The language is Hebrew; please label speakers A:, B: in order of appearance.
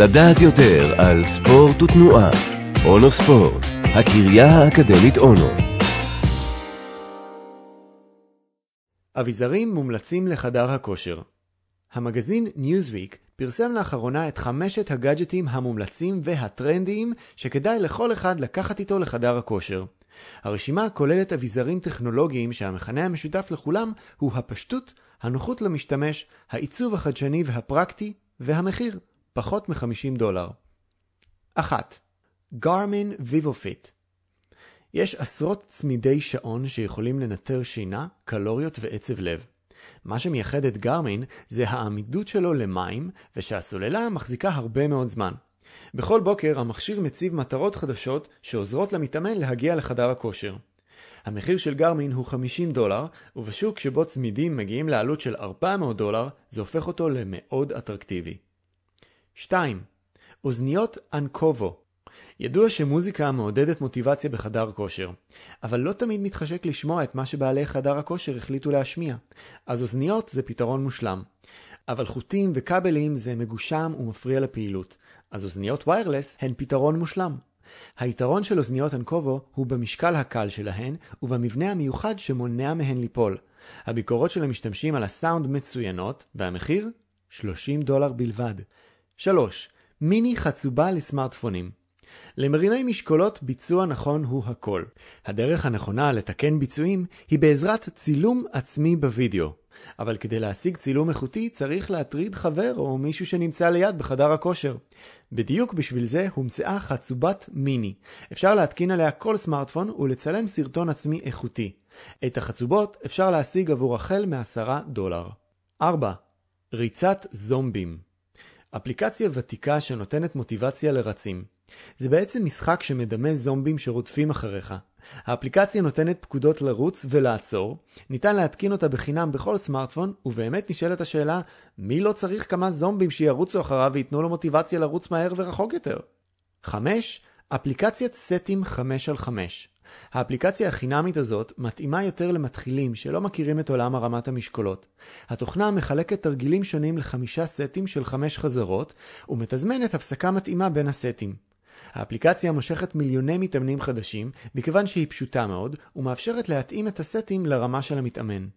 A: לדעת יותר על ספורט ותנועה. אונו ספורט, הקריה האקדמית אונו.
B: אביזרים מומלצים לחדר הכושר המגזין Newsweek פרסם לאחרונה את חמשת הגאדג'טים המומלצים והטרנדיים שכדאי לכל אחד לקחת איתו לחדר הכושר. הרשימה כוללת אביזרים טכנולוגיים שהמכנה המשותף לכולם הוא הפשטות, הנוחות למשתמש, העיצוב החדשני והפרקטי, והמחיר, פחות מ-50 דולר. 1. גארמין ויבופיט יש עשרות צמידי שעון שיכולים לנטר שינה, קלוריות ועצב לב. מה שמייחד את גרמין זה העמידות שלו למים, ושהסוללה מחזיקה הרבה מאוד זמן. בכל בוקר המכשיר מציב מטרות חדשות שעוזרות למתאמן להגיע לחדר הכושר. המחיר של גרמין הוא 50 דולר, ובשוק שבו צמידים מגיעים לעלות של 400 דולר, זה הופך אותו למאוד אטרקטיבי. 2. אוזניות אנקובו ידוע שמוזיקה מעודדת מוטיבציה בחדר כושר, אבל לא תמיד מתחשק לשמוע את מה שבעלי חדר הכושר החליטו להשמיע, אז אוזניות זה פתרון מושלם. אבל חוטים וכבלים זה מגושם ומפריע לפעילות, אז אוזניות ויירלס הן פתרון מושלם. היתרון של אוזניות אנקובו הוא במשקל הקל שלהן ובמבנה המיוחד שמונע מהן ליפול. הביקורות של המשתמשים על הסאונד מצוינות, והמחיר? 30 דולר בלבד. 3. מיני חצובה לסמארטפונים למרימי משקולות ביצוע נכון הוא הכל. הדרך הנכונה לתקן ביצועים היא בעזרת צילום עצמי בווידאו. אבל כדי להשיג צילום איכותי צריך להטריד חבר או מישהו שנמצא ליד בחדר הכושר. בדיוק בשביל זה הומצאה חצובת מיני. אפשר להתקין עליה כל סמארטפון ולצלם סרטון עצמי איכותי. את החצובות אפשר להשיג עבור החל מעשרה דולר. 4. ריצת זומבים אפליקציה ותיקה שנותנת מוטיבציה לרצים. זה בעצם משחק שמדמה זומבים שרודפים אחריך. האפליקציה נותנת פקודות לרוץ ולעצור, ניתן להתקין אותה בחינם בכל סמארטפון, ובאמת נשאלת השאלה, מי לא צריך כמה זומבים שירוצו אחריו וייתנו לו מוטיבציה לרוץ מהר ורחוק יותר? 5. אפליקציית סטים 5 על 5 האפליקציה החינמית הזאת מתאימה יותר למתחילים שלא מכירים את עולם הרמת המשקולות. התוכנה מחלקת תרגילים שונים לחמישה סטים של חמש חזרות, ומתזמנת הפסקה מתאימה בין הסטים. האפליקציה מושכת מיליוני מתאמנים חדשים, מכיוון שהיא פשוטה מאוד, ומאפשרת להתאים את הסטים לרמה של המתאמן.